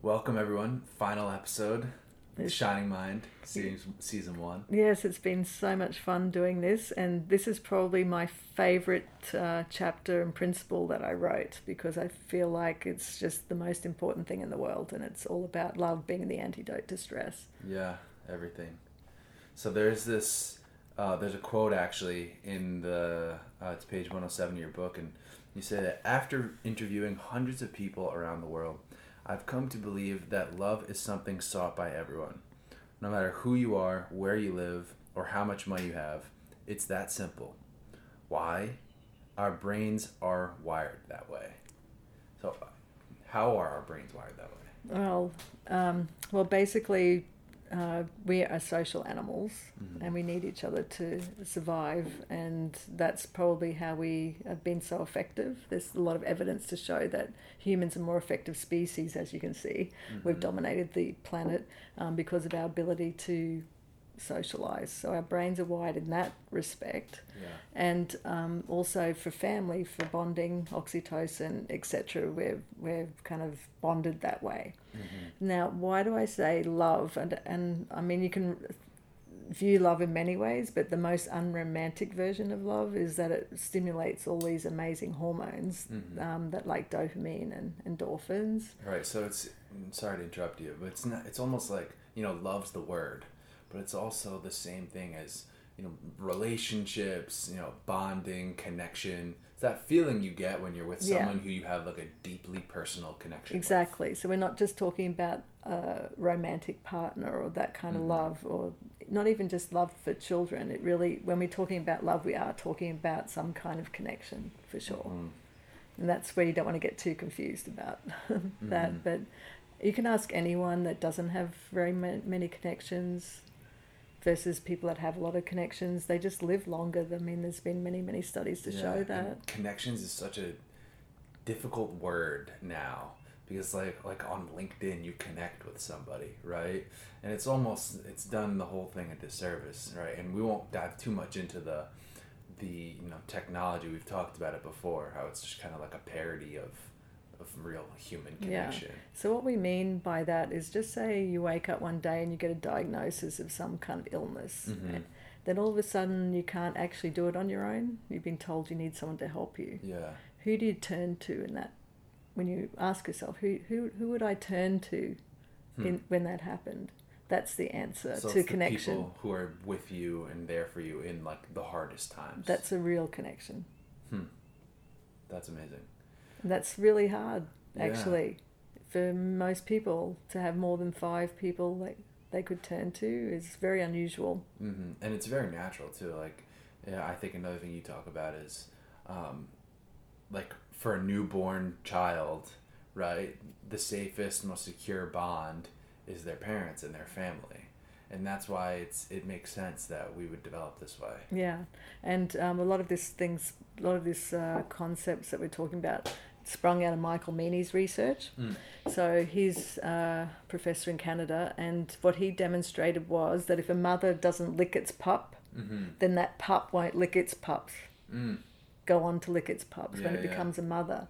Welcome everyone. Final episode. It's Shining Mind, season, season one. Yes, it's been so much fun doing this, and this is probably my favorite uh, chapter and principle that I wrote because I feel like it's just the most important thing in the world, and it's all about love being the antidote to stress. Yeah, everything. So there's this, uh, there's a quote actually in the, uh, it's page 107 of your book, and you say that after interviewing hundreds of people around the world, I've come to believe that love is something sought by everyone. No matter who you are, where you live, or how much money you have, it's that simple. Why? Our brains are wired that way. So, how are our brains wired that way? Well, um, well, basically, uh, we are social animals mm-hmm. and we need each other to survive, and that's probably how we have been so effective. There's a lot of evidence to show that humans are more effective species, as you can see. Mm-hmm. We've dominated the planet um, because of our ability to socialize. So our brains are wired in that respect. Yeah. And um, also for family, for bonding, oxytocin, etc. We're we're kind of bonded that way. Mm-hmm. Now, why do I say love? And and I mean you can view love in many ways, but the most unromantic version of love is that it stimulates all these amazing hormones mm-hmm. um, that like dopamine and endorphins. Right. So it's sorry to interrupt you, but it's not. It's almost like you know, love's the word but it's also the same thing as you know relationships you know bonding connection it's that feeling you get when you're with someone who you have like a deeply personal connection exactly with. so we're not just talking about a romantic partner or that kind of mm-hmm. love or not even just love for children it really when we're talking about love we are talking about some kind of connection for sure mm-hmm. and that's where you don't want to get too confused about that mm-hmm. but you can ask anyone that doesn't have very many connections versus people that have a lot of connections. They just live longer. I mean, there's been many, many studies to yeah, show that. Connections is such a difficult word now because like like on LinkedIn you connect with somebody, right? And it's almost it's done the whole thing a disservice, right? And we won't dive too much into the the you know technology. We've talked about it before, how it's just kind of like a parody of of real human connection. Yeah. So what we mean by that is just say you wake up one day and you get a diagnosis of some kind of illness. Mm-hmm. Then all of a sudden you can't actually do it on your own. You've been told you need someone to help you. Yeah. Who do you turn to in that? When you ask yourself, who who who would I turn to, hmm. in when that happened? That's the answer so to connection. people who are with you and there for you in like the hardest times. That's a real connection. Hmm. That's amazing. That's really hard, actually, yeah. for most people to have more than five people like they could turn to is very unusual. Mm-hmm. And it's very natural too. Like, yeah, I think another thing you talk about is, um, like for a newborn child, right? The safest, most secure bond is their parents and their family and that's why it's it makes sense that we would develop this way. Yeah, and um, a lot of these things, a lot of these uh, concepts that we're talking about sprung out of Michael Meaney's research. Mm. So he's a professor in Canada, and what he demonstrated was that if a mother doesn't lick its pup, mm-hmm. then that pup won't lick its pups. Mm. Go on to lick its pups yeah, when it becomes yeah. a mother.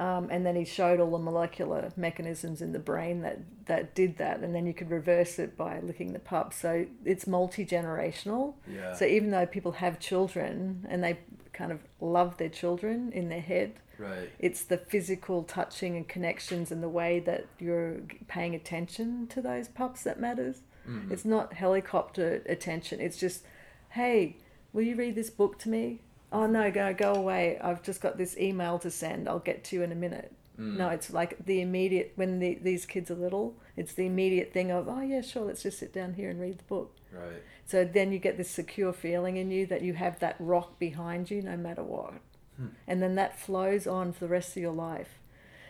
Um, and then he showed all the molecular mechanisms in the brain that, that did that, and then you could reverse it by licking the pup. So it's multi generational. Yeah. So even though people have children and they kind of love their children in their head, Right. It's the physical touching and connections and the way that you're paying attention to those pups that matters. Mm-hmm. It's not helicopter attention. It's just, hey, will you read this book to me? Oh no, go go away. I've just got this email to send. I'll get to you in a minute. Mm. No, it's like the immediate when the, these kids are little. It's the immediate thing of oh yeah, sure, let's just sit down here and read the book. Right. So then you get this secure feeling in you that you have that rock behind you no matter what. Hmm. And then that flows on for the rest of your life.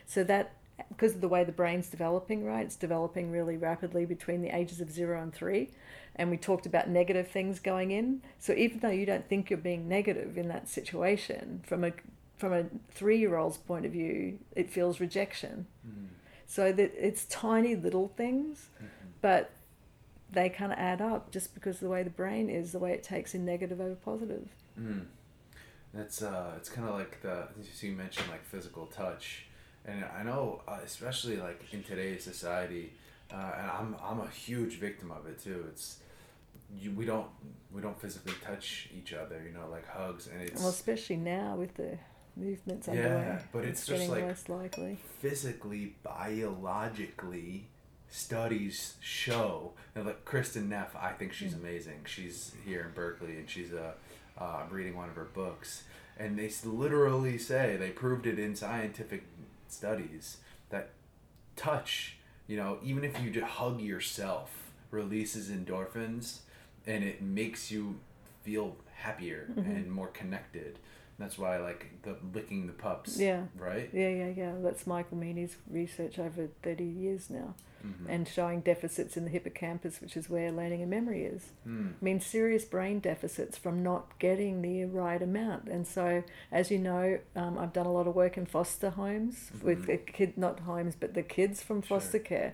So that, because of the way the brain's developing, right? It's developing really rapidly between the ages of zero and three. And we talked about negative things going in. So even though you don't think you're being negative in that situation, from a from a three year old's point of view, it feels rejection. Mm. So that it's tiny little things, mm-hmm. but they kind of add up just because of the way the brain is, the way it takes in negative over positive. Mm. It's uh, it's kind of like the you mentioned like physical touch, and I know uh, especially like in today's society, uh, and I'm I'm a huge victim of it too. It's you, we don't we don't physically touch each other, you know, like hugs, and it's Well, especially now with the movements Yeah, underway. but it's just getting like- less likely. physically, biologically, studies show. And like Kristin Neff, I think she's amazing. She's here in Berkeley, and she's a. Uh, I'm reading one of her books, and they literally say they proved it in scientific studies that touch, you know, even if you just hug yourself, releases endorphins, and it makes you feel happier mm-hmm. and more connected. That's why I like the licking the pups. Yeah. Right. Yeah, yeah, yeah. That's Michael Meaney's research over 30 years now. Mhm. And showing deficits in the hippocampus, which is where learning and memory is. Mm. I mean, serious brain deficits from not getting the right amount. And so, as you know, um, I've done a lot of work in foster homes with Mhm. the kid, not homes, but the kids from Sure. foster care.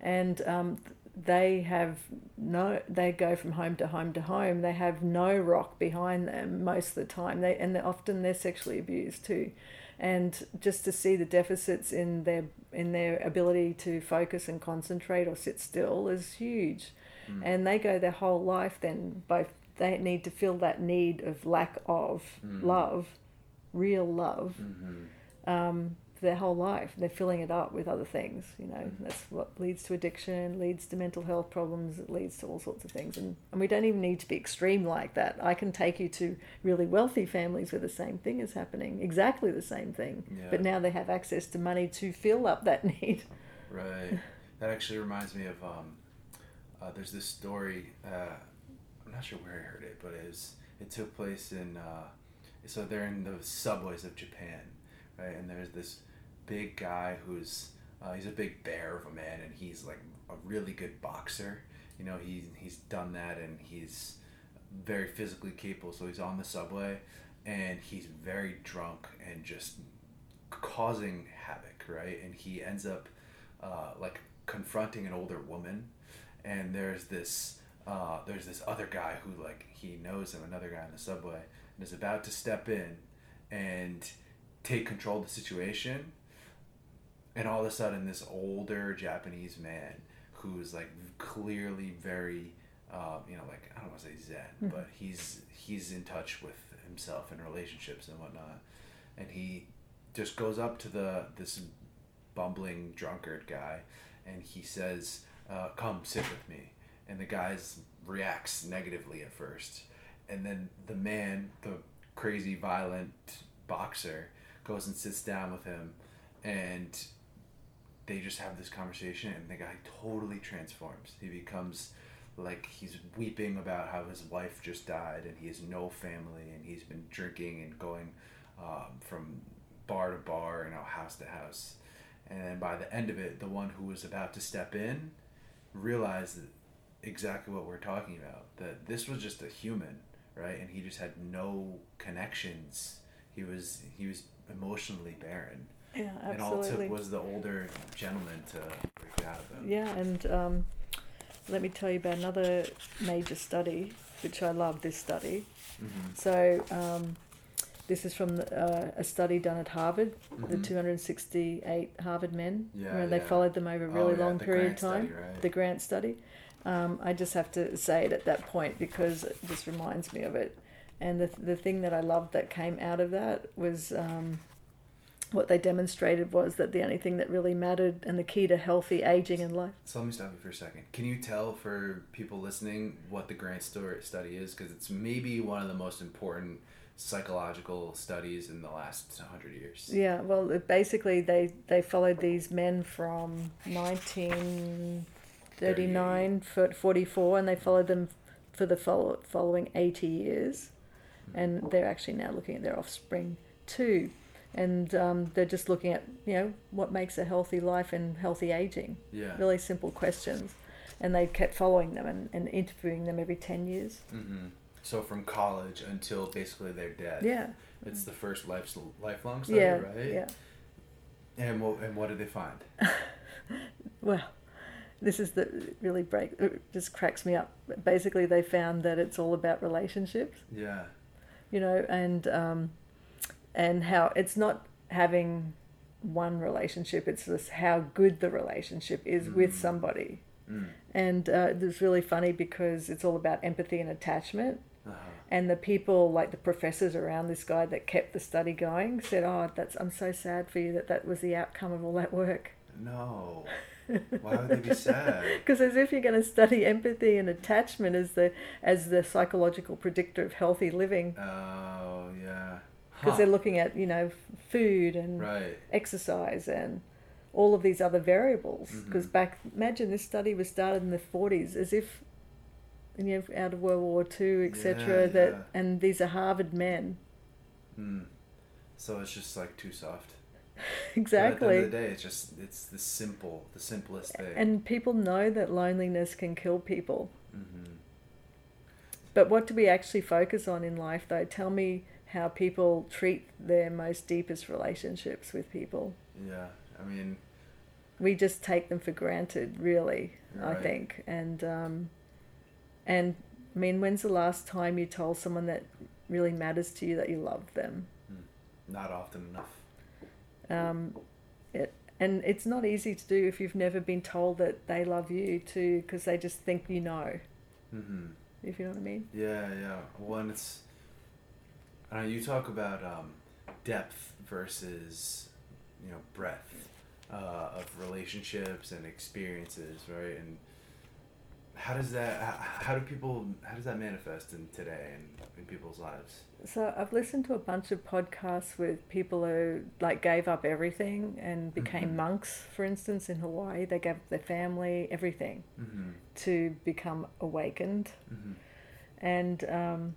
And um, they have no, they go from home to home to home. They have no rock behind them most of the time. They and often they're sexually abused too. And just to see the deficits in their in their ability to focus and concentrate or sit still is huge Mm. and they go their whole life then both they need to fill that need of lack of Mm. love real love Mhm. um, their whole life they're filling it up with other things you know Mhm. that's what leads to addiction leads to mental health problems it leads to all sorts of things and, and we don't even need to be extreme like that i can take you to really wealthy families where the same thing is happening exactly the same thing Yeah. but now they have access to money to fill up that need Right. That actually reminds me of um, uh, there's this story. Uh, I'm not sure where I heard it, but it was it took place in uh, so they're in the subways of Japan, right? And there's this big guy who's uh, he's a big bear of a man, and he's like a really good boxer. You know, he's he's done that, and he's very physically capable. So he's on the subway, and he's very drunk and just causing havoc, right? And he ends up uh, like confronting an older woman, and there's this uh, there's this other guy who like he knows him, another guy on the subway, and is about to step in and take control of the situation, and all of a sudden this older Japanese man who's like clearly very uh, you know like I don't want to say zen, but he's he's in touch with himself and relationships and whatnot, and he just goes up to the this bumbling drunkard guy and he says uh, come sit with me. And the guy's reacts negatively at first. And then the man the crazy violent boxer goes and sits down with him. And they just have this conversation and the guy totally transforms. He becomes like he's weeping about how his wife just died and he has no family and he's been drinking and going um, from bar to bar you know house to house. And then by the end of it the one who was about to step in realized exactly what we're talking about that this was just a human right? And he just had no connections. He was he was emotionally barren yeah and all it absolutely took was the older gentleman to break out of him Yeah, and um, let me tell you about another major study, which I love this study. Mhm. So, um, this is from the, uh, a study done at Harvard, the Mhm. 268 Harvard men. Yeah, where they followed them over a Oh, really yeah, long the period of time. study, right? The Grant study. Um, I just have to say it at that point because it just reminds me of it. And the, the thing that I loved that came out of that was um, what they demonstrated was that the only thing that really mattered and the key to healthy aging and life. So let me stop you for a second. Can you tell for people listening what the Grant study is? Because it's maybe one of the most important psychological studies in the last hundred years. Yeah, well, it- basically, they, they followed these men from 1939, fo- 44, and they followed them for the follow, following 80 years. Hmm. And they're actually now looking at their offspring too. And um, they're just looking at, you know, what makes a healthy life and healthy aging. Yeah. Really simple questions. And they kept following them and, and interviewing them every 10 years. Mm-hmm. So from college until basically they're dead. Yeah. It's the first life lifelong study, Yeah. right? Yeah. And what and what did they find? Well, this is the really break. It just cracks me up. Basically, they found that it's all about relationships. Yeah. you know, and um, and how it's not having one relationship; it's just how good the relationship is with Mm. somebody. Mm. And uh, it's really funny because it's all about empathy and attachment. Uh-huh. And the people, like the professors around this guy that kept the study going, said, "Oh, that's I'm so sad for you that that was the outcome of all that work." No. Why would they be sad? Because as if you're going to study empathy and attachment as the as the psychological predictor of healthy living, Oh yeah. Because Huh. they're looking at you know food and Right. exercise and all of these other variables. Because back, imagine this study was started in the 40s, as if you know out of World War II, etc. Yeah, that yeah. and these are Harvard men. Hmm. So it's just like too soft. But at the end of the day, it's just it's the simple, the simplest thing. And people know that loneliness can kill people. hmm But what do we actually focus on in life, though? Tell me how people treat their most deepest relationships with people. Yeah. I mean, We just take them for granted, really. I think, and um, and I mean, when's the last time you told someone that really matters to you that you love them? not often enough. Um, it and it's not easy to do if you've never been told that they love you too, because they just think you know. hmm If you know what I mean. Yeah, yeah. Well, and it's. I know. You talk about um, depth versus, you know, breadth uh, of relationships and experiences, right? And how does that? How, how do people? How does that manifest in today and in people's lives? So I've listened to a bunch of podcasts with people who like gave up everything and became Mhm. monks, for instance, in Hawaii. They gave up their family, everything, Mm-hmm. to become awakened. Mm-hmm. And um,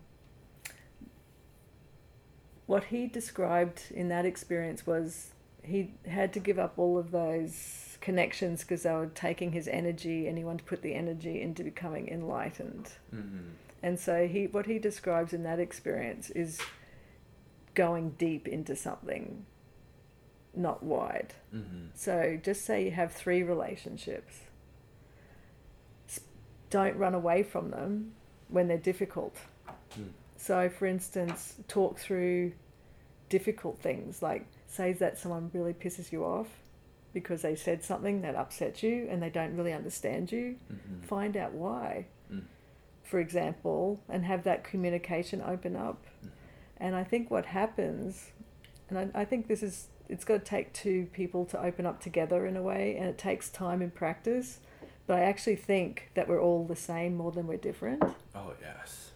what he described in that experience was he had to give up all of those connections because they were taking his energy, and he wanted to put the energy into becoming enlightened. Mm-hmm. And so he what he describes in that experience is going deep into something, not wide. Mm-hmm. So just say you have three relationships. Don't run away from them when they're difficult. Mm. So, for instance, talk through difficult things like say that someone really pisses you off because they said something that upset you and they don't really understand you. Mm-hmm. Find out why Mm. for example, and have that communication open up. Mhm. And I think what happens, and I, I think this is, it's got to take two people to open up together in a way, and it takes time and practice. But I actually think that we're all the same more than we're different. Oh yes.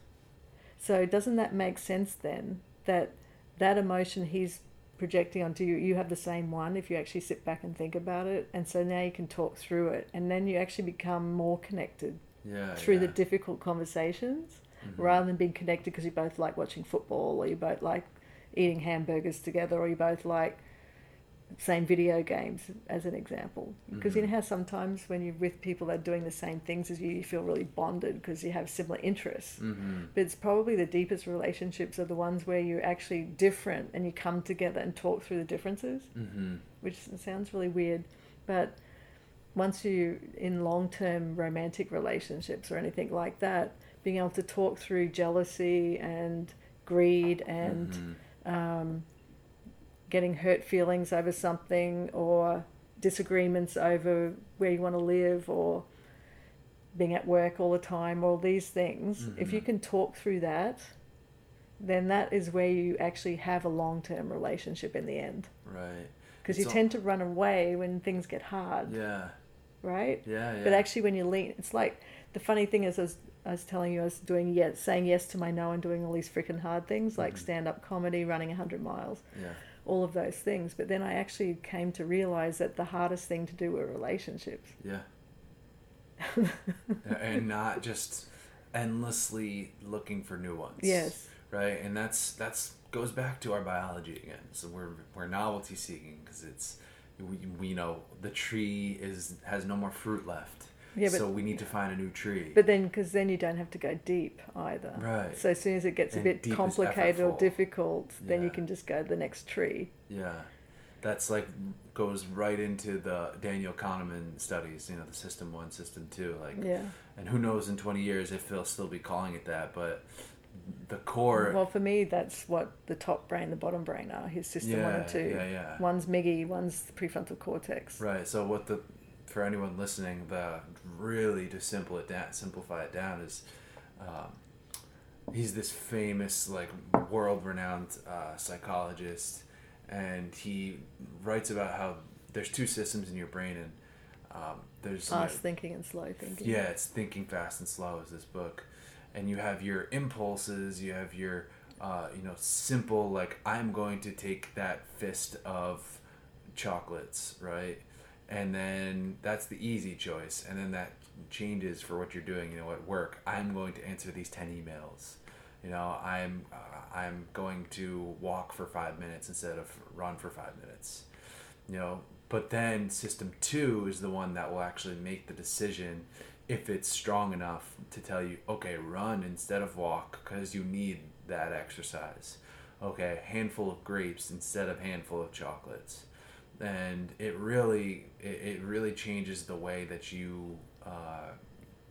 So doesn't that make sense then? That that emotion he's projecting onto you, you have the same one if you actually sit back and think about it. And so now you can talk through it, and then you actually become more connected Yeah. through the difficult conversations Mhm. rather than being connected because you both like watching football or you both like eating hamburgers together or you both like same video games as an example because you Mhm. know how sometimes when you're with people that are doing the same things as you you feel really bonded because you have similar interests Mhm. but it's probably the deepest relationships are the ones where you're actually different and you come together and talk through the differences Mhm. which sounds really weird, but once you in long-term romantic relationships or anything like that, being able to talk through jealousy and greed and Mhm. um, getting hurt feelings over something or disagreements over where you want to live or being at work all the time, all these things, if you Mhm. can talk through that, then that is where you actually have a long-term relationship in the end Right. because you It's al- tend to run away when things get hard, Yeah. right? Yeah. Yeah. But actually, when you lean, it's like the funny thing is, I was, I was telling you, I was doing yes, saying yes to my no, and doing all these freaking hard things like Mhm. stand-up comedy, running hundred miles, Yeah. All of those things. But then I actually came to realize that the hardest thing to do were relationships. Yeah. and not just endlessly looking for new ones. yes, Right, and that's that's goes back to our biology again. So we're we're novelty seeking because it's we, we know the tree is has no more fruit left. Yeah, but so we need to find a new tree. but then because then you don't have to go deep either. Right. So as soon as it gets a bit complicated or difficult, then you can just go to the next tree. Yeah, that's like goes right into the Daniel Kahneman studies. You know, the system one, system two. Like, Yeah. and who knows in twenty years if they'll still be calling it that. But the core. Well, for me, that's what the top brain, the bottom brain are. His system one and two. Yeah, yeah. One's MIGI, one's the prefrontal cortex. Right. So what the for anyone listening, the really to simple it down, simplify it down is, um, he's this famous like world renowned uh, psychologist, and he writes about how there's two systems in your brain and um, there's you know, Fast thinking and slow thinking. yeah, it's thinking fast and slow is this book, and you have your impulses, you have your uh, you know simple like I'm going to take that fist of chocolates, right? And then that's the easy choice, and then that changes for what you're doing. You know, at work, I'm going to answer these ten emails. You know, I'm uh, I'm going to walk for five minutes instead of run for five minutes. You know, but then system two is the one that will actually make the decision if it's strong enough to tell you, okay, run instead of walk because you need that exercise. Okay, handful of grapes instead of handful of chocolates, and it really it, it really changes the way that you uh,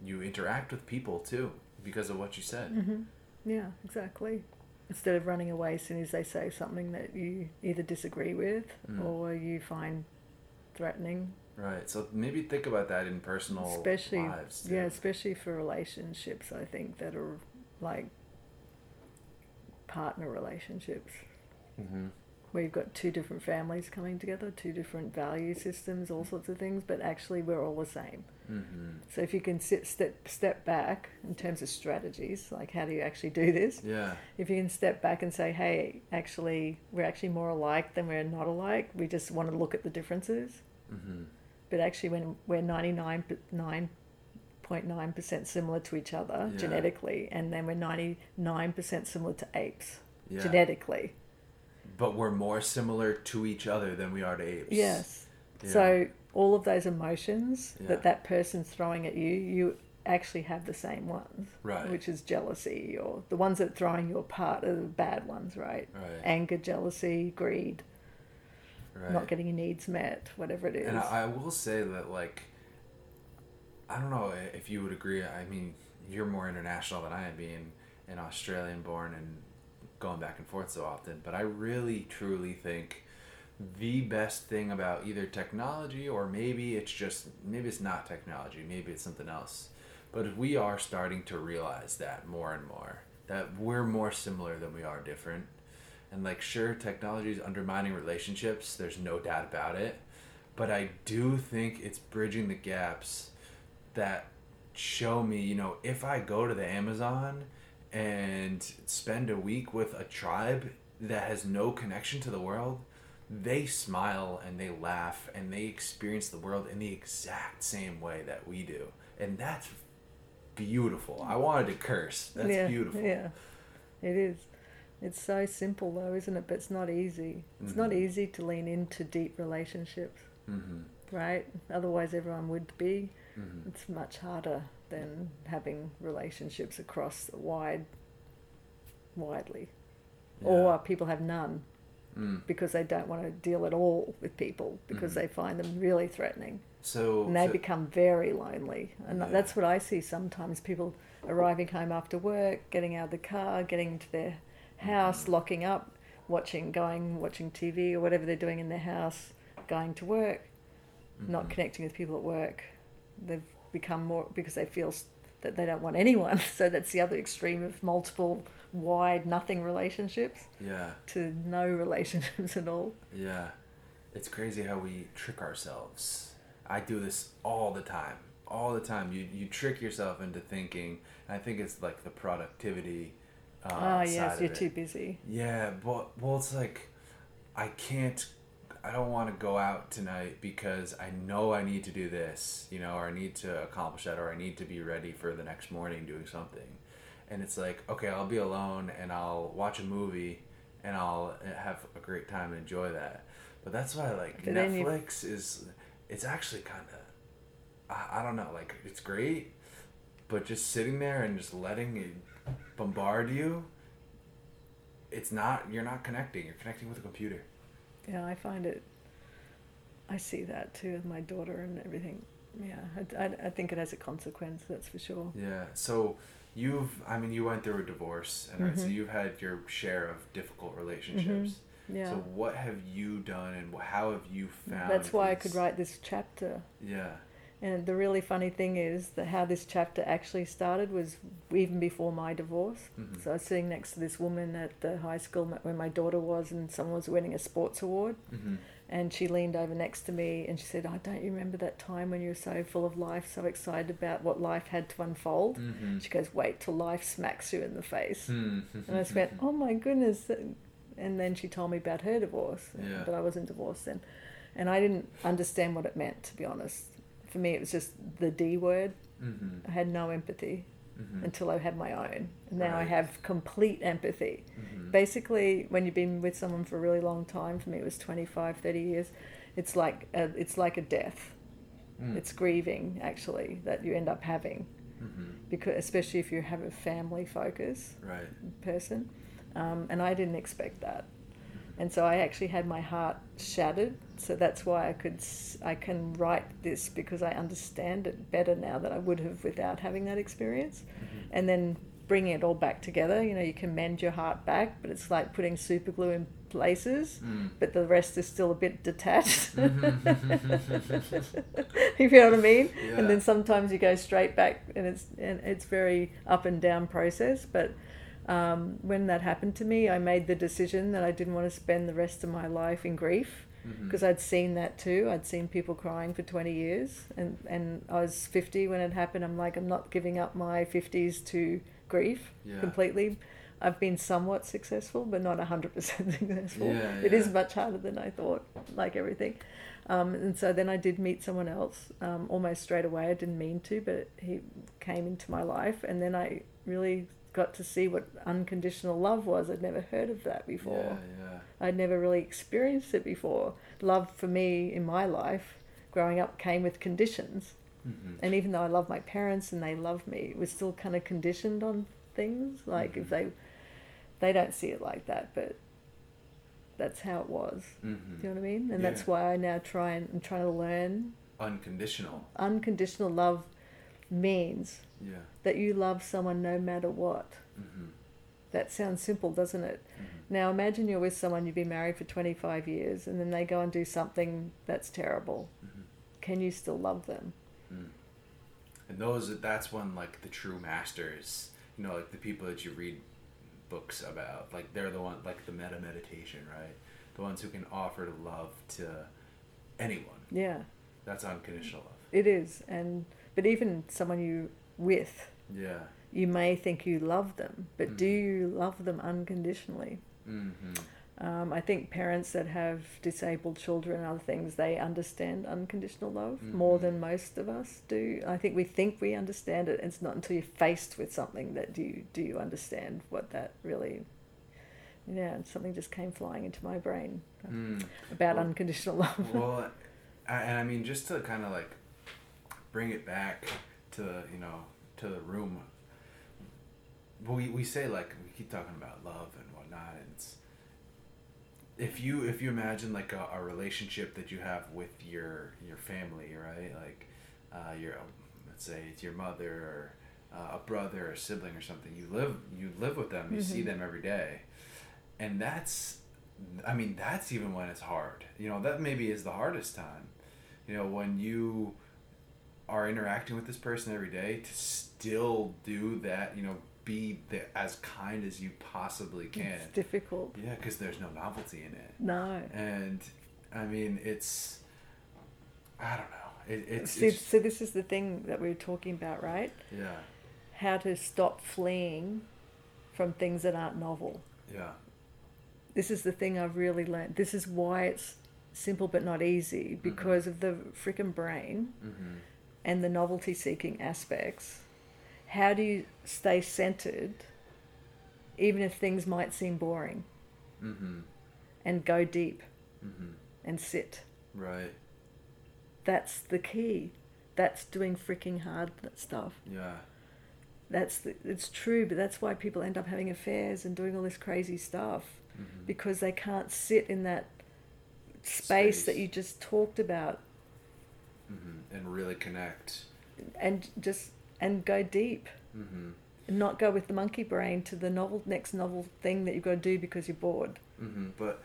you interact with people too because of what you said. hmm Yeah, exactly. Instead of running away as soon as they say something that you either disagree with Mm. or you find threatening, Right. So maybe think about that in personal especially lives. Too. yeah, especially for relationships. I think that are like partner relationships Mm-hmm. Where you've got two different families coming together, two different value systems, all sorts of things, but actually we're all the same. Mm-hmm. So if you can sit, step step back in terms of strategies, like how do you actually do this? Yeah. If you can step back and say, hey, actually, we're actually more alike than we're not alike. We just want to look at the differences. Mm-hmm. But actually, when we're 99.9% similar to each other Yeah. genetically, and then we're 99% similar to apes Yeah. genetically. But we're more similar to each other than we are to apes. Yes. Yeah. So all of those emotions Yeah. that that person's throwing at you, you actually have the same ones. Right. Which is jealousy, or the ones that are throwing you apart are the bad ones, right? Right. Anger, jealousy, greed, right. not getting your needs met, whatever it is. And I, I will say that, like, I don't know if you would agree. I mean, you're more international than I am, being an Australian born and going back and forth so often. But I really, truly think the best thing about either technology or maybe it's just, maybe it's not technology, maybe it's something else. But we are starting to realize that more and more, that we're more similar than we are different. And like, sure, technology is undermining relationships. There's no doubt about it. But I do think it's bridging the gaps that show me, you know, if I go to the Amazon and spend a week with a tribe that has no connection to the world, they smile and they laugh and they experience the world in the exact same way that we do. And that's beautiful. I wanted to curse. That's yeah, beautiful. Yeah, it is. It's so simple though, isn't it? But it's not easy. It's not Mhm. easy to lean into deep relationships, Mm-hmm. right? Otherwise, everyone would be. Mm-hmm. It's much harder than having relationships across wide, widely, or people have none Mm. because they don't want to deal at all with people because Mhm. they find them really threatening So, and they so- become very lonely and Yeah. that's what i see sometimes people arriving home after work getting out of the car getting to their house Mhm. locking up watching going watching tv or whatever they're doing in their house going to work not Mhm. connecting with people at work they've become more because they feel that they don't want anyone so that's the other extreme of multiple wide nothing relationships yeah. to no relationships at all Yeah. It's crazy how we trick ourselves. I do this all the time. All the time. You you trick yourself into thinking I think it's like the productivity uh ah side yes you're it. too busy Yeah, but well it's like I can't I don't want to go out tonight because I know I need to do this, you know, or I need to accomplish that or I need to be ready for the next morning doing something. And it's like, okay, I'll be alone and I'll watch a movie and I'll uh, have a great time and enjoy that. But that's why like But then you- Netflix is it's actually kind of I, I don't know, like it's great, but just sitting there and just letting it bombard you it's not you're not connecting you're connecting with a computer Yeah, I find it. I see that too with my daughter and everything. Yeah, I, I, I think it has a consequence. That's for sure. yeah so you've I mean you went through a divorce and right, so mm-hmm. you've had your share of difficult relationships. Mm-hmm. Yeah. So what have you done and how have you found That's why I could write this chapter. Yeah. And the really funny thing is that how this chapter actually started was even before my divorce. Mhm. So I was sitting next to this woman at the high school where my daughter was, and someone was winning a sports award. Mhm. And she leaned over next to me and she said, "I don't you remember that time when you were so full of life, so excited about what life had to unfold." Mhm. She goes, "Wait till life smacks you in the face." Mhm. And I just went, "Oh my goodness!" And then she told me about her divorce, Yeah. but I wasn't divorced then, and I didn't understand what it meant. To be honest, for me, it was just the D word. Mhm. I had no empathy Mhm. until I had my own. And now I have complete empathy. Mhm. Basically, when you've been with someone for a really long time, for me it was 25, 30 years, it's like a, it's like a death. Mm. It's grieving actually that you end up having Mhm. because especially if you have a family focus Right. person. Um, and I didn't expect that. And so I actually had my heart shattered. So that's why I could I can write this because I understand it better now than I would have without having that experience. Mhm. And then bringing it all back together. You know, you can mend your heart back, but it's like putting super glue in places, Mm. but the rest is still a bit detached. You know what I mean? Yeah. And then sometimes you go straight back, and it's and it's very up and down process. But um, when that happened to me, I made the decision that I didn't want to spend the rest of my life in grief because I'd seen that too. I'd seen people crying for 20 years, and, and I was 50 when it happened. I'm like, I'm not giving up my 50s to grief Yeah. completely. I've been somewhat successful, but not 100% successful. Yeah, It is much harder than I thought, like everything. Um, and so then I did meet someone else um, almost straight away. I didn't mean to, but he came into my life, and then I really got to see what unconditional love was. I'd never heard of that before. Yeah, yeah. I'd never really experienced it before. Love for me in my life, growing up, came with conditions. Mhm. And even though I love my parents and they love me, it was still kind of conditioned on things. Like if Mhm. they, they don't see it like that, but that's how it was. Mhm. Do you know what I mean? And that's why I now try and I'm trying to learn Unconditional. unconditional love means Yeah. that you love someone no matter what. Mhm. That sounds simple, doesn't it? Mhm. Now imagine you're with someone you've been married for 25 years and then they go and do something that's terrible. Mhm. Can you still love them? Mm. And those that's when like the true masters, you know, like the people that you read books about, like they're the one like the metta meditation, right? The ones who can offer love to anyone. Yeah, That's unconditional love. it is. And but even someone you with, Yeah. you may think you love them, but do Mm. you love them unconditionally? Mm-hmm. Um, I think parents that have disabled children and other things, they understand unconditional love more Mhm. than most of us do. I think we think we understand it. It's not until you're faced with something that do you, do you understand what that really. Yeah, and something just came flying into my brain Mm. about Well- unconditional love. well, I, and I mean, just to kind of like bring it back to you know to the room. We we say like we keep talking about love and whatnot, and it's if you if you imagine like a, a relationship that you have with your your family, right? Like uh, your let's say it's your mother or uh, a brother or a sibling or something. You live you live with them. You see Mhm. them every day, and that's I mean that's even when it's hard. You know that maybe is the hardest time. You know when you are interacting with this person every day to still do that. You know be the, as kind as you possibly can. It's difficult. Yeah, because there's no novelty in it, No. and I mean it's I don't know. It, it's, See, it's so this is the thing that we were talking about, right? yeah How to stop fleeing from things that aren't novel. yeah this is the thing I've really learned. This is why it's simple but not easy because of the freaking brain mm-hmm. And the novelty seeking aspects. How do you stay centered even if things might seem boring Mm-hmm. and go deep Mm-hmm. and sit? Right. That's the key. That's doing freaking hard stuff. Yeah. That's the, it's true, but that's why people end up having affairs and doing all this crazy stuff Mm-hmm. because they can't sit in that space, that you just talked about Mm-hmm. And really connect. and just and go deep Mm-hmm. not go with the monkey brain to the novel next novel thing that you've got to do because you're bored. Mm-hmm. But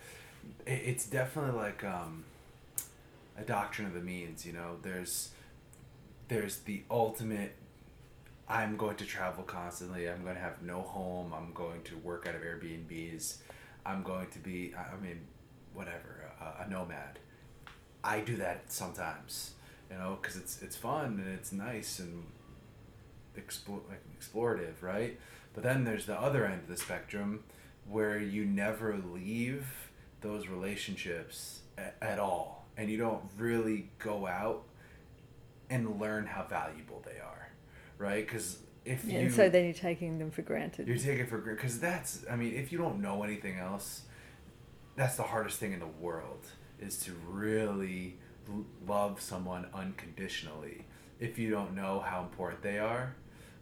it's definitely like um, a doctrine of the means. You know, there's there's the ultimate. I'm going to travel constantly. I'm going to have no home. I'm going to work out of Airbnbs. I'm going to be. I I mean, whatever, a, a nomad. I do that sometimes, you know, because it's it's fun and it's nice and explore like explorative, right? But then there's the other end of the spectrum where you never leave those relationships a- at all and you don't really go out and learn how valuable they are, right? Because if Yeah, you and so then you're taking them for granted. you're taking for granted because that's I mean if you don't know anything else, that's the hardest thing in the world is to really love someone unconditionally if you don't know how important they are.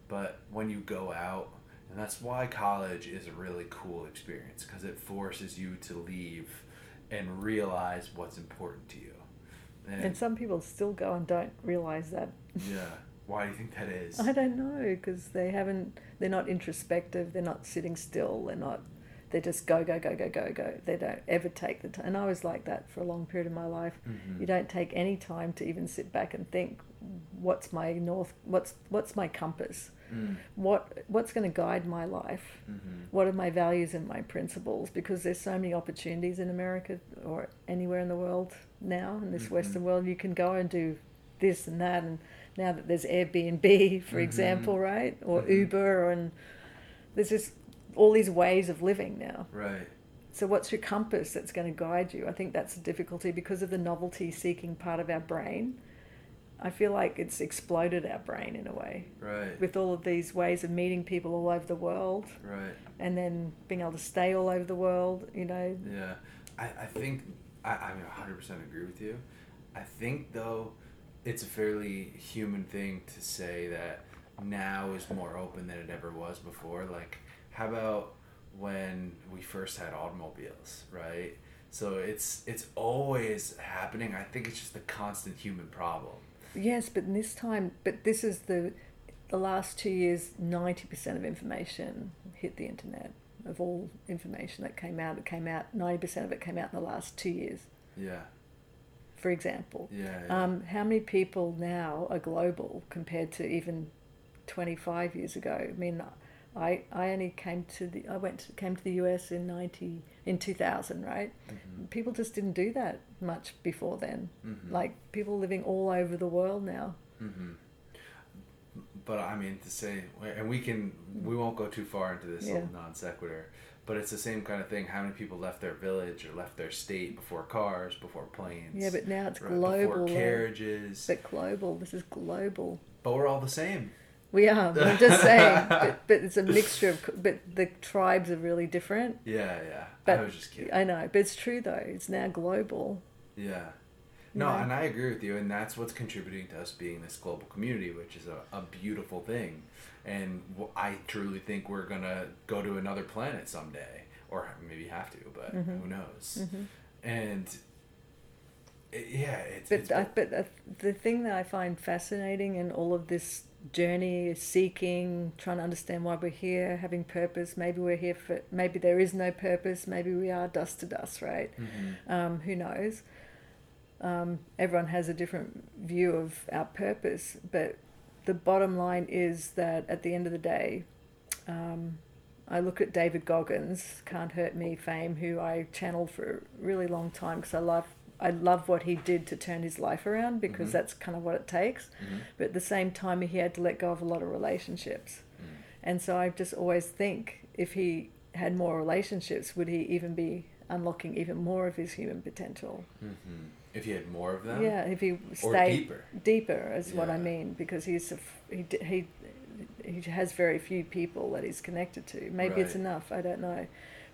But when you go out, and that's why college is a really cool experience because it forces you to leave and realize what's important to you. and some people still go and don't realize that. yeah, why do you think that is? I don't know because they haven't. They're not introspective. They're not sitting still. They're not. They just go go go go go go. They don't ever take the time. And I was like that for a long period of my life. Mhm. You don't take any time to even sit back and think, what's my north? What's what's my compass? Mm. What what's going to guide my life? Mhm. What are my values and my principles? Because there's so many opportunities in America or anywhere in the world now in this Mhm. Western world. You can go and do this and that, and now that there's Airbnb, for Mhm. example, right, or Mhm. Uber, and there's just all these ways of living now. Right. So, what's your compass that's going to guide you? I think that's the difficulty because of the novelty seeking part of our brain. I feel like it's exploded our brain in a way Right. with all of these ways of meeting people all over the world Right. and then being able to stay all over the world, you know. Yeah, I, I think I, I mean hundred percent agree with you. I think though, it's a fairly human thing to say that now is more open than it ever was before. Like, how about when we first had automobiles, right? So it's it's always happening. I think it's just a constant human problem. Yes, but in this time, but this is the the last two years. Ninety percent of information hit the internet. Of all information that came out, it came out. Ninety percent of it came out in the last two years. Yeah, For example, yeah, yeah. um, how many people now are global compared to even twenty five years ago? I mean, I I only came to the I went to, came to the US in ninety in two thousand, right? Mhm. People just didn't do that much before then. Mhm. Like people living all over the world now. hmm But I mean to say, and we can, we won't go too far into this Yeah. non sequitur, but it's the same kind of thing. How many people left their village or left their state before cars, before planes? Yeah, but now it's right, global. Before though. carriages. But global. This is global. But we're all the same. We are. I'm just saying. But, but it's a mixture of. But the tribes are really different. Yeah, yeah. But I was just kidding. I know, but it's true though. It's now global. Yeah. No, Yeah. and I agree with you, and that's what's contributing to us being this global community, which is a, a beautiful thing. And I truly think we're gonna go to another planet someday, or maybe have to, but Mhm. who knows? hmm And yeah, it's, But it's I, but uh, the thing that I find fascinating in all of this journey, seeking, trying to understand why we're here, having purpose. Maybe we're here for. Maybe there is no purpose. Maybe we are dust to dust. Right. Mhm. um, who knows? Um, everyone has a different view of our purpose, but the bottom line is that at the end of the day, um, I look at David Goggins, Can't Hurt Me fame, who I channeled for a really long time because I love I love what he did to turn his life around because Mhm. that's kind of what it takes. Mhm. But at the same time, he had to let go of a lot of relationships. Mm. And so I just always think if he had more relationships, would he even be unlocking even more of his human potential? Mhm. If he had more of them, Yeah, if he stayed deeper. deeper is what I mean because he's a he he he has very few people that he's connected to. Maybe it's enough. I don't know,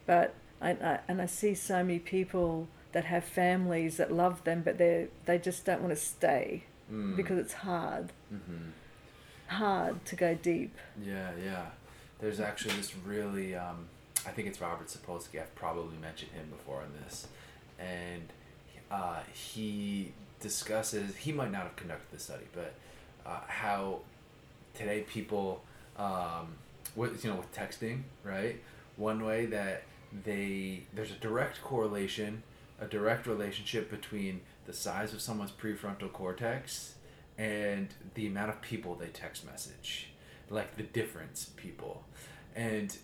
but I, I and I see so many people that have families that love them, but they they just don't want to stay Mm. because it's hard Mhm. hard to go deep. Yeah, yeah. There's actually this really, um, I think it's Robert Sapolsky. I've probably mentioned him before on this, and uh, he discusses. He might not have conducted the study, but uh, how today people um, with you know with texting, right? One way that they there's a direct correlation, a direct relationship between the size of someone's prefrontal cortex and the amount of people they text message, like the difference people, and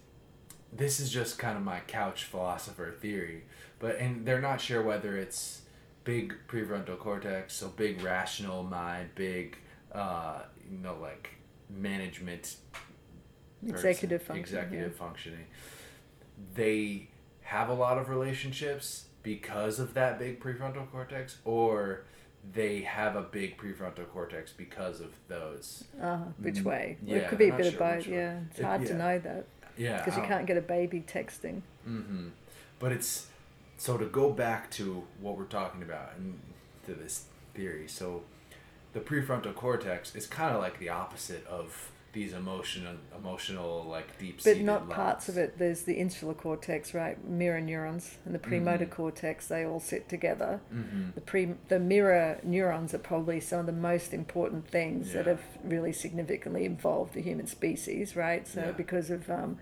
this is just kind of my couch philosopher theory, but and they're not sure whether it's big prefrontal cortex, so big rational mind, big uh, you know like management executive person, function, executive yeah. functioning. They have a lot of relationships because of that big prefrontal cortex, or they have a big prefrontal cortex because of those. Uh, which way? Well, yeah, it could be a bit not of both. Yeah, it's It- hard to know that Yeah, because you can't get a baby texting. Mm-hmm. But it's so to go back to what we're talking about and to this theory. So the prefrontal cortex is kind of like the opposite of these emotional, emotional like deep. But not parts of it. There's the insular cortex, right? Mirror neurons and the premotor Mhm. cortex. They all sit together. Mm-hmm. The pre the mirror neurons are probably some of the most important things that have really significantly involved the human species, right? So Yeah. because of um,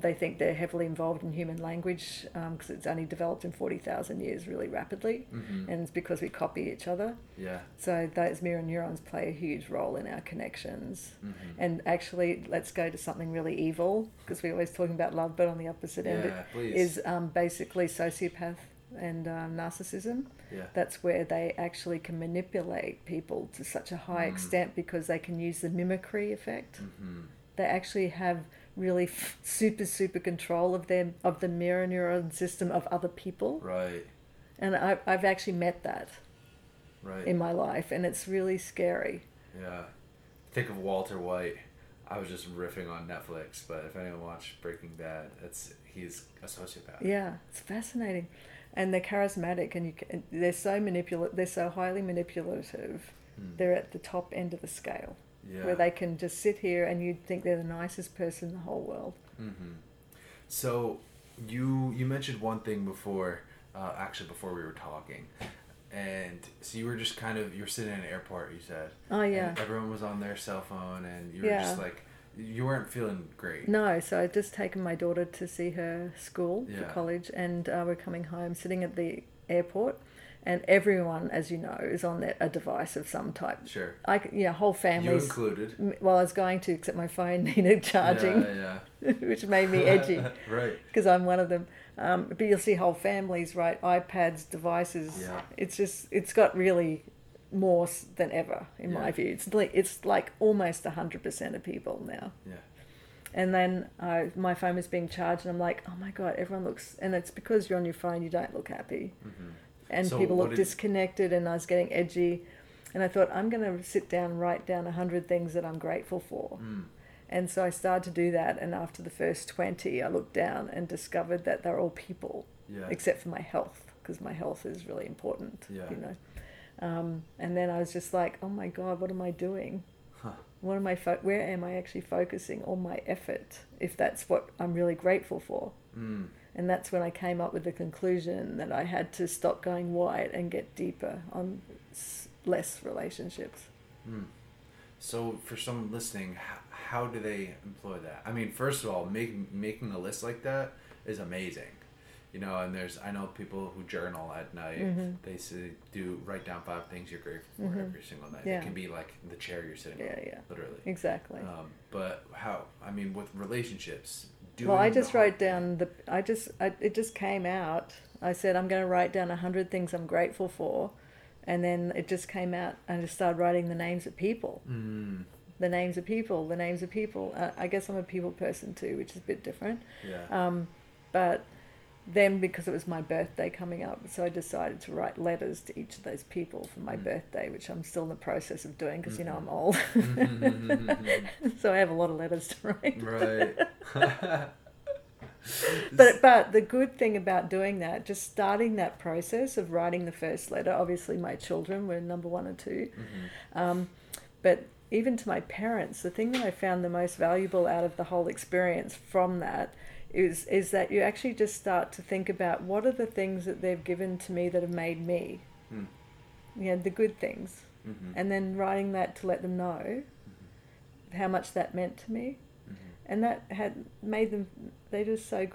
they think they're heavily involved in human language because it's only developed in forty thousand years really rapidly, Mm-hmm. and it's because we copy each other. Yeah. So those mirror neurons play a huge role in our connections. Mm-hmm. And actually, let's go to something really evil because we're always talking about love, but on the opposite end, Yeah, it please. is um, basically sociopath and um, narcissism. Yeah. That's where they actually can manipulate people to such a high Mm. extent because they can use the mimicry effect. Mm-hmm. They actually have really f- super super control of them of the mirror neuron system of other people, Right. and I, I've actually met that Right. in my life, and it's really scary. Yeah. Think of Walter White. I was just riffing on Netflix, but if anyone watched Breaking Bad, it's he's a sociopath. Yeah, it's fascinating, and they're charismatic, and you can, they're so manipulative. They're so highly manipulative. Hmm. They're at the top end of the scale, Yeah. where they can just sit here and you'd think they're the nicest person in the whole world. Mm-hmm. So you you mentioned one thing before, uh, actually before we were talking, and so you were just kind of you were sitting in an airport. You said. Oh yeah. Everyone was on their cell phone, and you were Yeah. just like you weren't feeling great. No, so I'd just taken my daughter to see her school Yeah. for college, and uh, we're coming home, sitting at the airport, and everyone, as you know, is on their, a device of some type. Sure. I, you know, whole families. You included. Well, I was going to, except my phone needed charging, Yeah. yeah. which made me edgy right. because I'm one of them. Um, but you'll see whole families, right? iPads, devices. Yeah. It's just, it's got really more than ever, in my view. It's like, it's like almost 100% of people now. Yeah. And then uh, my phone was being charged, and I'm like, oh my god, everyone looks, and it's because you're on your phone, you don't look happy, Mm-hmm. And So people what look did- disconnected, and I was getting edgy, and I thought I'm going to sit down, and write down a hundred things that I'm grateful for, Mm. and so I started to do that, and after the first twenty, I looked down and discovered that they're all people, Yeah. except for my health, because my health is really important, Yeah. you know. Um, and then I was just like, oh my god, what am I doing? Huh. What am I? Fo- where am I actually focusing all my effort? If that's what I'm really grateful for, Mm. And that's when I came up with the conclusion that I had to stop going wide and get deeper on less relationships. Mm. So for someone listening, how, how do they employ that? I mean, first of all, making making a list like that is amazing. You know, and there's I know people who journal at night. Mhm. They say, do write down five things you're grateful for Mhm. every single night. Yeah. It can be like the chair you're sitting Yeah, on, yeah. literally. Exactly. Um, but how? I mean, with relationships, well, I just wrote down the. I just. I, it just came out. I said I'm going to write down a hundred things I'm grateful for, and then it just came out. and I just started writing the names of people. Mm, The names of people. The names of people. Uh, I guess I'm a people person too, which is a bit different. yeah. Um, but then, because it was my birthday coming up, so I decided to write letters to each of those people for my Mm. birthday, which I'm still in the process of doing because you know. I'm old, so I have a lot of letters to write. right. But but the good thing about doing that, just starting that process of writing the first letter, obviously my children were number one and two, Mhm. um, but even to my parents, the thing that I found the most valuable out of the whole experience from that is is that you actually just start to think about what are the things that they've given to me that have made me, Mm. you know, the good things, Mhm. and then writing that to let them know how much that meant to me, Mhm. and that had made them. They just so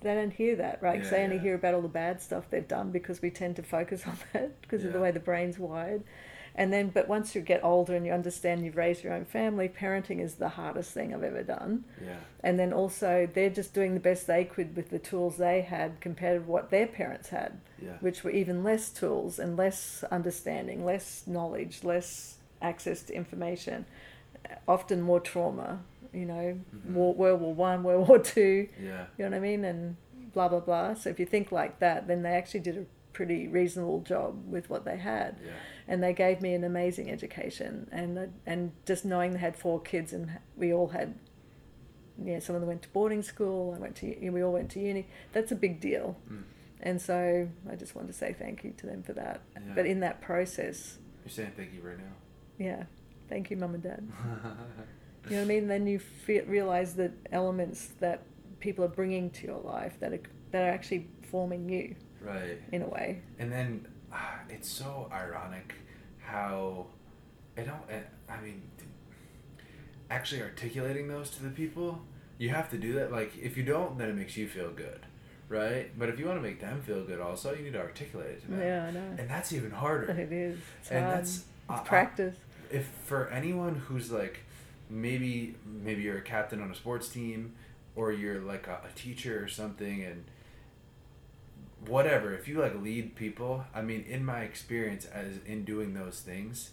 they don't hear that, right? 'Cause Yeah, they only yeah. hear about all the bad stuff they've done because we tend to focus on that because of the way the brain's wired. And then, but once you get older and you understand you've raised your own family, parenting is the hardest thing I've ever done. Yeah. And then also, they're just doing the best they could with the tools they had compared to what their parents had, Yeah. which were even less tools and less understanding, less knowledge, less access to information, often more trauma. You know, Mhm. War, World War One, World War Two. Yeah. You know what I mean? And blah blah blah. So if you think like that, then they actually did a pretty reasonable job with what they had, Yeah. and they gave me an amazing education. And and just knowing they had four kids and we all had, you know, some of them went to boarding school. I went to we all went to uni. That's a big deal. Mm. And so I just wanted to say thank you to them for that. Yeah. But in that process, You're saying thank you right now. yeah, thank you, mum and dad. You know what I mean? Then you fe- realize that elements that people are bringing to your life that are that are actually forming you right. in a way. And then ah, it's so ironic how I don't. eh, I mean, actually articulating those to the people, you have to do that. Like if you don't, then it makes you feel good, right? But if you want to make them feel good, also you need to articulate it to them. Yeah, I know. And that's even harder. It is. It's And hard. that's- it's I- I- practice. if for anyone who's like maybe maybe you're a captain on a sports team or you're like a, a teacher or something and whatever if you like lead people i mean in my experience as in doing those things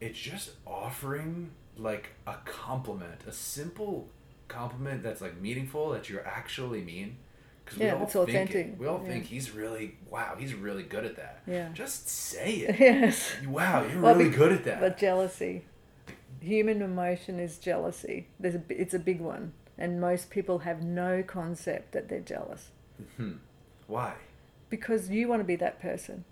it's just offering like a compliment a simple compliment that's like meaningful that you actually mean because Yeah, we all it's think authentic. it. we all Yeah. think he's really wow he's really good at that Yeah. just say it yes. wow you're Well, really be- good at that But jealousy, human emotion is jealousy. There's a, it's a big one, and most people have no concept that they're jealous Hmm. Why? Because you want to be that person.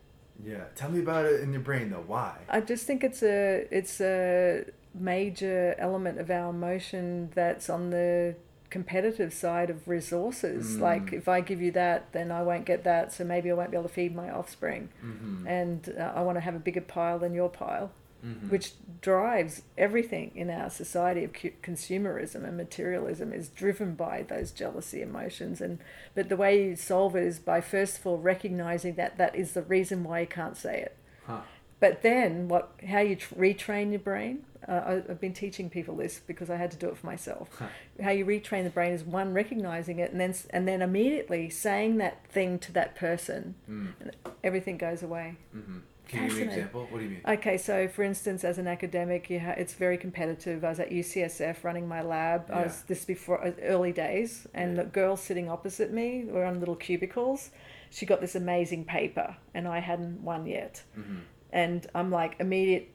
Yeah. Tell me about it in your brain though. Why? I just think it's a it's a major element of our emotion that's on the competitive side of resources. Mm. Like if I give you that, then I won't get that, so maybe I won't be able to feed my offspring, Mm-hmm. and uh, I want to have a bigger pile than your pile. Mm-hmm. which drives everything in our society of consumerism and materialism is driven by those jealousy emotions and but the way you solve it is by first of all recognizing that that is the reason why you can't say it Huh. but then what how you tr- retrain your brain uh, I've been teaching people this because I had to do it for myself. Huh. How you retrain the brain is one recognizing it, and then and then immediately saying that thing to that person, Mm. and everything goes away. Mm-hmm. Can you give an example? What do you mean? Okay, so for instance, as an academic, you ha- it's very competitive. I was at UCSF running my lab. I was this before uh, early days, and Yeah. the girl sitting opposite me, we're on little cubicles. She got this amazing paper, and I hadn't won yet. mm-hmm. And I'm like, immediate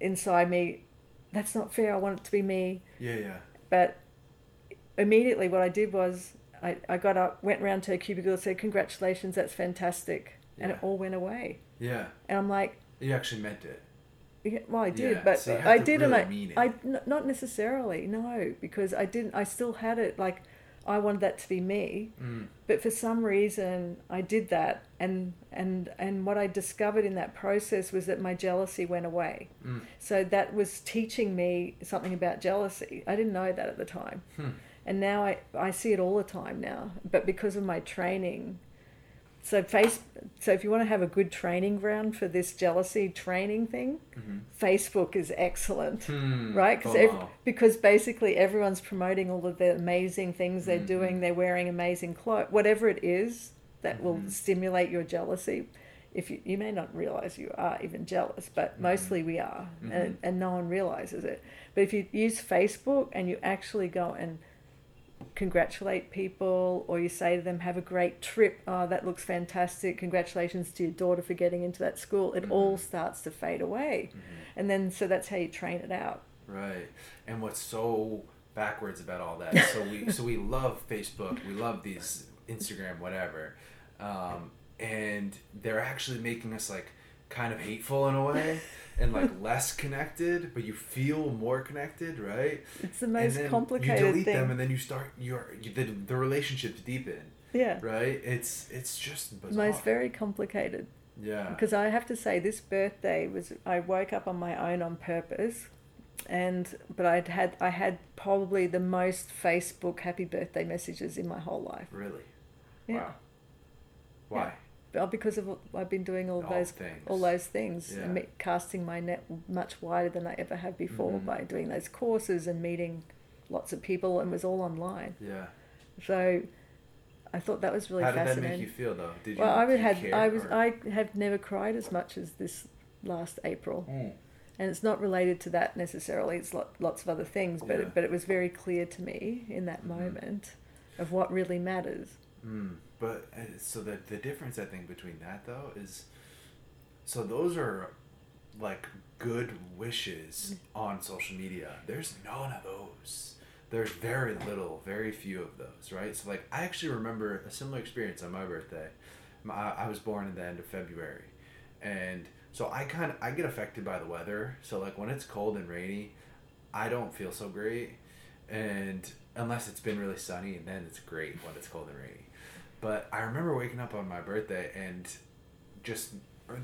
inside me, that's not fair. I want it to be me. Yeah, yeah. But immediately, what I did was I, I got up, went round to her cubicle, said, "Congratulations, that's fantastic," and it all went away. Yeah. And I'm like. You actually meant it. Yeah, well, I did, Yeah, but so I did, really and mean it. I, I n- not necessarily, no, because I didn't. I still had it. Like, I wanted that to be me, Mm. but for some reason, I did that, and and and what I discovered in that process was that my jealousy went away. Mm. So that was teaching me something about jealousy. I didn't know that at the time, Hmm. and now I I see it all the time now. But because of my training. So face, so if you want to have a good training ground for this jealousy training thing, Mm-hmm. Facebook is excellent, Hmm. right? Because FOMO. because basically everyone's promoting all of the amazing things they're Mhm. doing. They're wearing amazing clothes, whatever it is that will Mhm. stimulate your jealousy. If you, you may not realize you are even jealous, but Mhm. mostly we are, and, and no one realizes it. But if you use Facebook and you actually go and congratulate people or you say to them have a great trip oh that looks fantastic congratulations to your daughter for getting into that school it Mhm. all starts to fade away Mhm. and then so that's how you train it out Right. And what's so backwards about all that? So we so we love Facebook, we love these Instagram, whatever, um, and they're actually making us like kind of hateful in a way, and like less connected, but you feel more connected, right? it's the most complicated you delete thing them, and then you start your you, the the relationships deepen, yeah right? It's it's just bizarre. most very complicated yeah. because i have to say this birthday was i woke up on my own on purpose and but I'd had I had probably the most Facebook happy birthday messages in my whole life. Really? Yeah. Wow. Why? Well, because of I've been doing all, All those things. all those things Yeah. and casting my net much wider than I ever have before Mhm. by doing those courses and meeting lots of people and was all online. Yeah. So I thought that was really How did that fascinating. make you feel though? Did you? well, I would had care, I was or- I have never cried as much as this last April, Mm. and it's not related to that necessarily. It's lot, lots of other things, but Yeah. it, but it was very clear to me in that Mhm. moment of what really matters. Mm, but uh, so the the difference I think between that though is, so those are like good wishes on social media. There's none of those. There's very little, very few of those, right? So like I actually remember a similar experience on my birthday. My, I was born in the end of February, and so I kind of I get affected by the weather. So like when it's cold and rainy, I don't feel so great, and unless it's been really sunny, and then it's great when it's cold and rainy. But I remember waking up on my birthday and just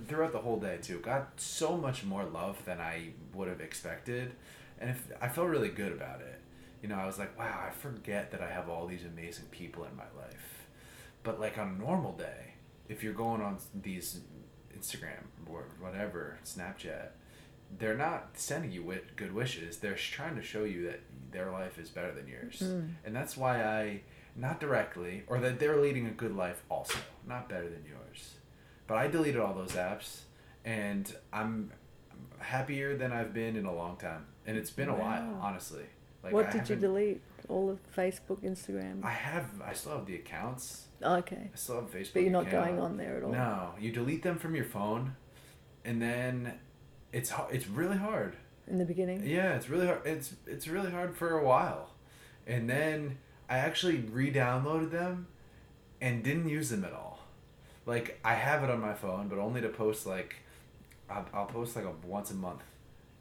throughout the whole day too got so much more love than I would have expected, and if, I felt really good about it. You know, I was like, wow, I forget that I have all these amazing people in my life. But like on a normal day, if you're going on these Instagram or whatever Snapchat, they're not sending you good wishes. They're trying to show you that their life is better than yours, Mm. and that's why I not directly or that they're leading a good life also, not better than yours. But I deleted all those apps, and I'm happier than I've been in a long time, and it's been a while, honestly. Like what I did you delete? All of Facebook, Instagram. I have. I still have the accounts. okay, I still have Facebook. but you're not account. going on there at all. No, you delete them from your phone, and then it's it's really hard. In the beginning. Yeah, it's really hard. It's it's really hard for a while, and then I actually re-downloaded them, and didn't use them at all. Like I have it on my phone, but only to post like, I'll, I'll post like a once a month,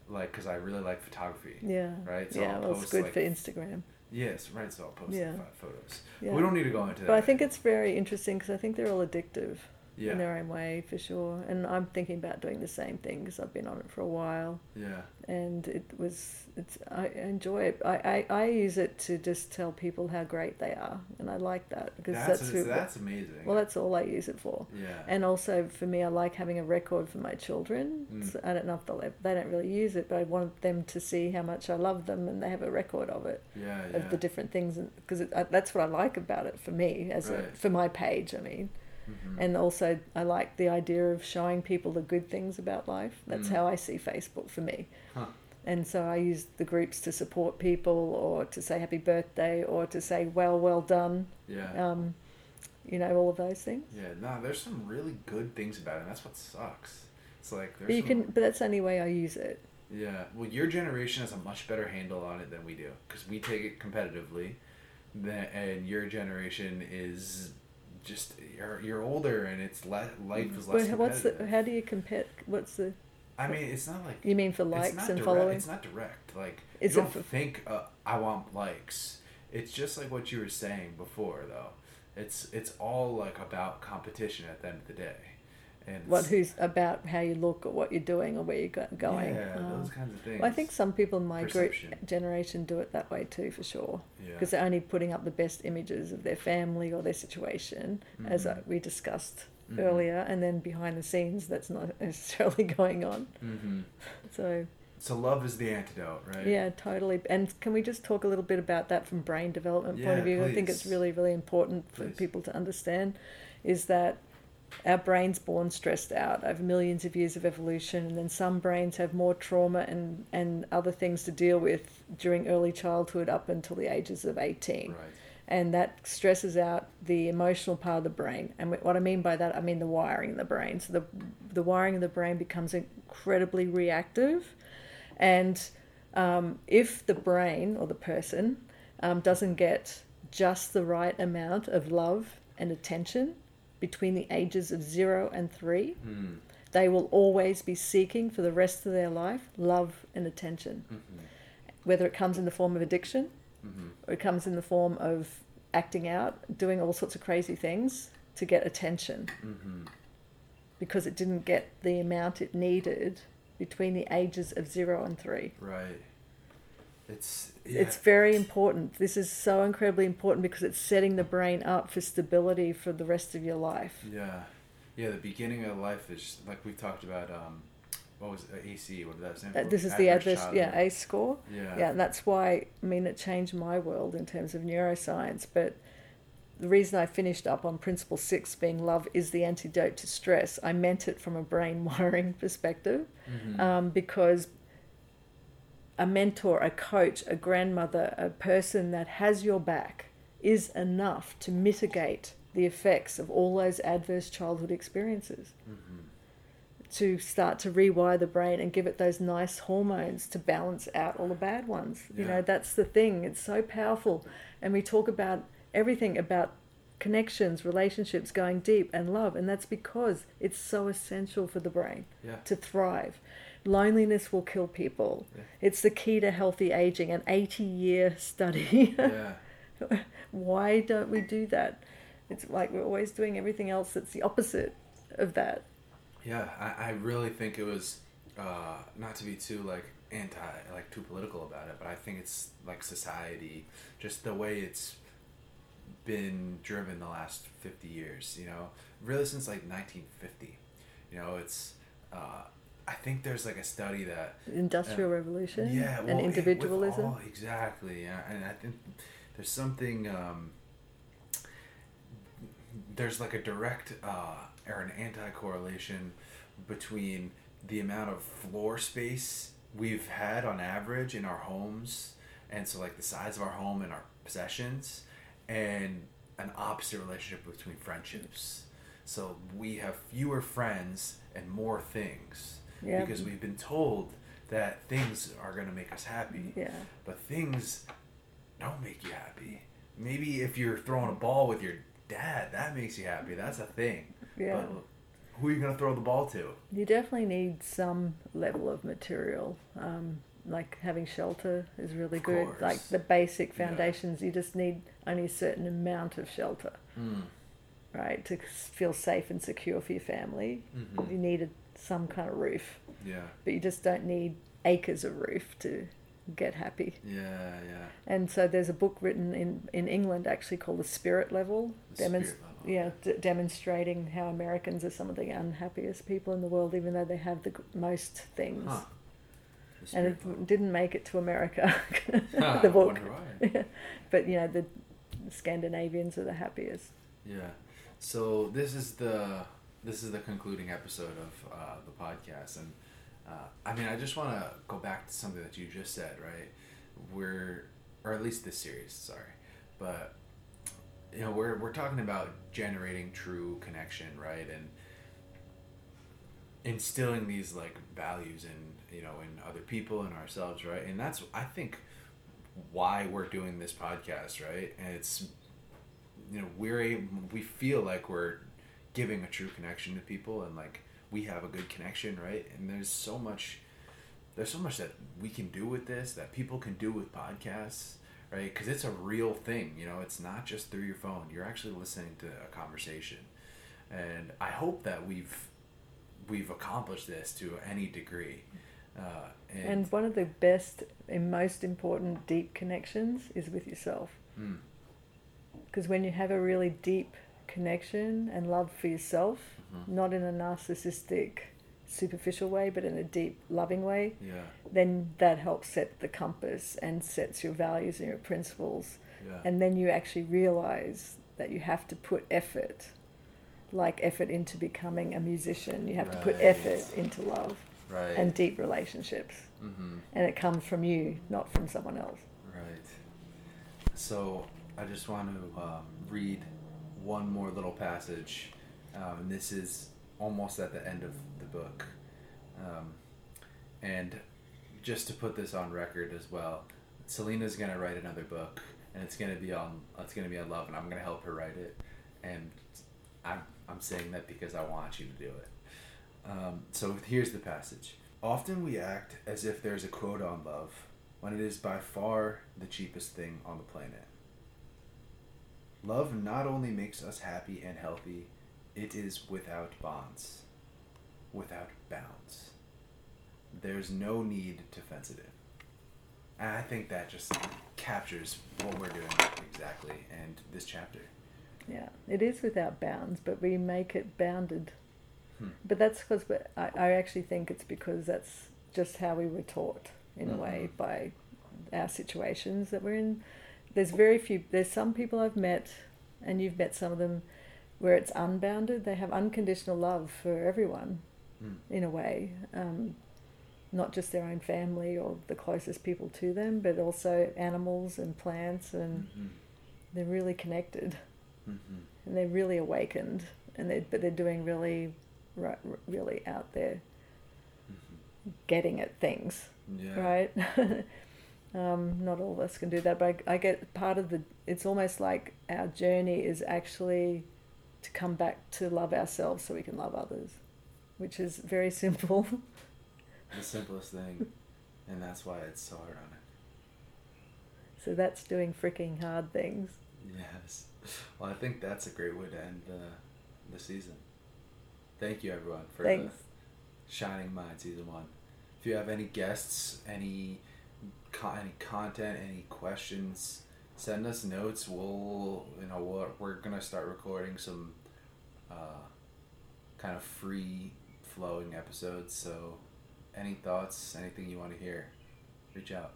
like because I really like photography. Yeah. Right, so yeah. I'll well, it's post, good like- for Instagram. Yes, right. So I'll post Yeah. photos. Yeah. We don't need to go into that. But I think it's very interesting because I think they're all addictive yeah, in their own way for sure. And I'm thinking about doing the same thing because I've been on it for a while, yeah, and it was it's I enjoy it. I, I, I use it to just tell people how great they are, and I like that because that's that's, that's, who, that's amazing. well that's all I use it for. yeah, And also for me, I like having a record for my children. Mm. So I don't know if they'll they don't really use it, but I want them to see how much I love them, and they have a record of it yeah, yeah. of the different things, because that's what I like about it for me as a for my page. I mean, Mhm. and also I like the idea of showing people the good things about life. That's Mm. how I see Facebook for me. Huh. And so I use the groups to support people, or to say happy birthday, or to say well, well done. yeah. Um, you know, all of those things. Yeah, no, there's some really good things about it, and that's what sucks. It's like there's But you some, can, but that's the only way I use it. yeah. Well, your generation has a much better handle on it than we do because we take it competitively, and your generation is just you're you're older and it's le- life is less But what's the? How do you compare? What's the? I mean, it's not like You mean for likes and direct, following? It's not direct. Like Is you don't for- think uh, I want likes. It's just like what you were saying before, though. It's it's all like about competition at the end of the day, and What? Who's about how you look or what you're doing or where you're going? Yeah, Oh. those kinds of things. Well, I think some people in my Perception. group generation do it that way too, for sure. Yeah. Because they're only putting up the best images of their family or their situation, as uh, Mhm. we discussed Mhm. earlier, and then behind the scenes, that's not necessarily going on. hmm So So love is the antidote, right? yeah, totally. And can we just talk a little bit about that from brain development point of view? I think it's really, really important for Please. people to understand. Is that our brain's born stressed out over millions of years of evolution, and then some brains have more trauma and, and other things to deal with during early childhood up until the ages of 18 Right. and that stresses out the emotional part of the brain. And what I mean by that, I mean the wiring in the brain. So the the wiring of the brain becomes incredibly reactive, and um, if the brain or the person um, doesn't get just the right amount of love and attention between the ages of zero and three, Mm. they will always be seeking for the rest of their life love and attention, hmm whether it comes in the form of addiction hmm or it comes in the form of acting out, doing all sorts of crazy things to get attention hmm because it didn't get the amount it needed between the ages of zero and three. Right. It's It's very important. This is so incredibly important because it's setting the brain up for stability for the rest of your life. Yeah, yeah. The beginning of life is like we talked about. Um, what was it? AC? What did that stand Uh, for? this is the adverse, yeah, childhood. ACE score. Yeah. Yeah, and that's why, I mean, it changed my world in terms of neuroscience. But the reason I finished up on principle six being love is the antidote to stress, I meant it from a brain wiring perspective Mhm. um, because a mentor, a coach, a grandmother, a person that has your back is enough to mitigate the effects of all those adverse childhood experiences Mhm. to start to rewire the brain and give it those nice hormones to balance out all the bad ones. You know, that's the thing. It's so powerful. And we talk about everything about connections, relationships, going deep, and love. And that's because it's so essential for the brain Yeah. to thrive. Loneliness will kill people. Yeah. It's the key to healthy aging, an 80 year study. yeah. Why don't we do that? It's like we're always doing everything else that's the opposite of that. Yeah, I, I really think it was uh, not to be too like anti like too political about it, but I think it's like society, just the way it's been driven the last fifty years. You know, really since like nineteen fifty. You know, it's. Uh, I think there's like a study that Industrial revolution yeah, and well, with individualism. all- exactly, yeah, and I think there's something. Um, there's like a direct uh, or an anti-correlation between the amount of floor space we've had on average in our homes, and so like the size of our home and our possessions, and an opposite relationship between friendships. So we have fewer friends and more things Yeah. because we've been told that things are going to make us happy, Yeah. but things don't make you happy. Maybe if you're throwing a ball with your dad, that makes you happy. That's a thing. Yeah. But who are you going to throw the ball to? You definitely need some level of material. Um, like having shelter is really Of good. course. Like the basic Yeah. foundations, you just need only a certain amount of shelter, Mm. right? To feel safe and secure for your family. Mhm. You needed some kind of roof, Yeah. but you just don't need acres of roof to get happy. Yeah. Yeah. And so there's a book written in, in England actually called The Spirit Level. The spirit level. Yeah, d- demonstrating how Americans are some of the unhappiest people in the world, even though they have the most things. Huh. The And it level. didn't make it to America, the book. why. but you know, the Scandinavians are the happiest. Yeah. So this is the this is the concluding episode of uh, the podcast, and uh, I mean, I just want to go back to something that you just said, right? We're, or at least this series, sorry, but you know, we're we're talking about generating true connection, right, and instilling these like values in you know in other people and ourselves, right, and that's I think why we're doing this podcast, right, and it's you know we're able, we feel like we're giving a true connection to people and like we have a good connection right? And there's so much there's so much that we can do with this that people can do with podcasts right? Because it's a real thing you know? It's not just through your phone. You're actually listening to a conversation. And i hope that we've we've accomplished this to any degree. Uh, and, And one of the best and most important deep connections is with yourself. mm, Because when you have a really deep connection and love for yourself, Mhm. not in a narcissistic, superficial way, but in a deep, loving way, yeah then that helps set the compass and sets your values and your principles. yeah And then you actually realize that you have to put effort, like effort into becoming a musician. You have to put effort into love right and deep relationships. mm-hmm. And it comes from you, not from someone else. Right. So I just want to um, read one more little passage, um, and this is almost at the end of the book. Um, and just to put this on record as well, Selena's gonna write another book, and it's gonna be on it's gonna be on love, and I'm gonna help her write it. And I'm I'm saying that because I want you to do it. Um, so here's the passage. Often we act as if there's a quote on love, when it is by far the cheapest thing on the planet. Love not only makes us happy and healthy, it is without bonds, without bounds. There's no need to fence it in. And I think that just captures what we're doing exactly and this chapter. Yeah, it is without bounds, but we make it bounded. Hmm. But that's because I, I actually think it's because that's just how we were taught in a way by our situations that we're in. There's very few, there's some people I've met, and you've met some of them, where it's unbounded. They have unconditional love for everyone Hmm. in a way. Um, not just their own family or the closest people to them, but also animals and plants, and Mhm. they're really connected Mhm. and they're really awakened, and they but they're doing really, ri- really out there, Mhm. getting at things, Yeah. right? um, not all of us can do that, but I, I get part of the. It's almost like our journey is actually to come back to love ourselves so we can love others, which is very simple. The simplest thing, and that's why it's so ironic. so that's doing freaking hard things. Yes. Well, I think that's a great way to end the the season. Thank you, everyone, for Thanks. the Shining Mind season one. If you have any guests, any any content, any questions, send us notes. We'll you know we're, we're gonna start recording some uh, kind of free flowing episodes. So, any thoughts, anything you want to hear, reach out.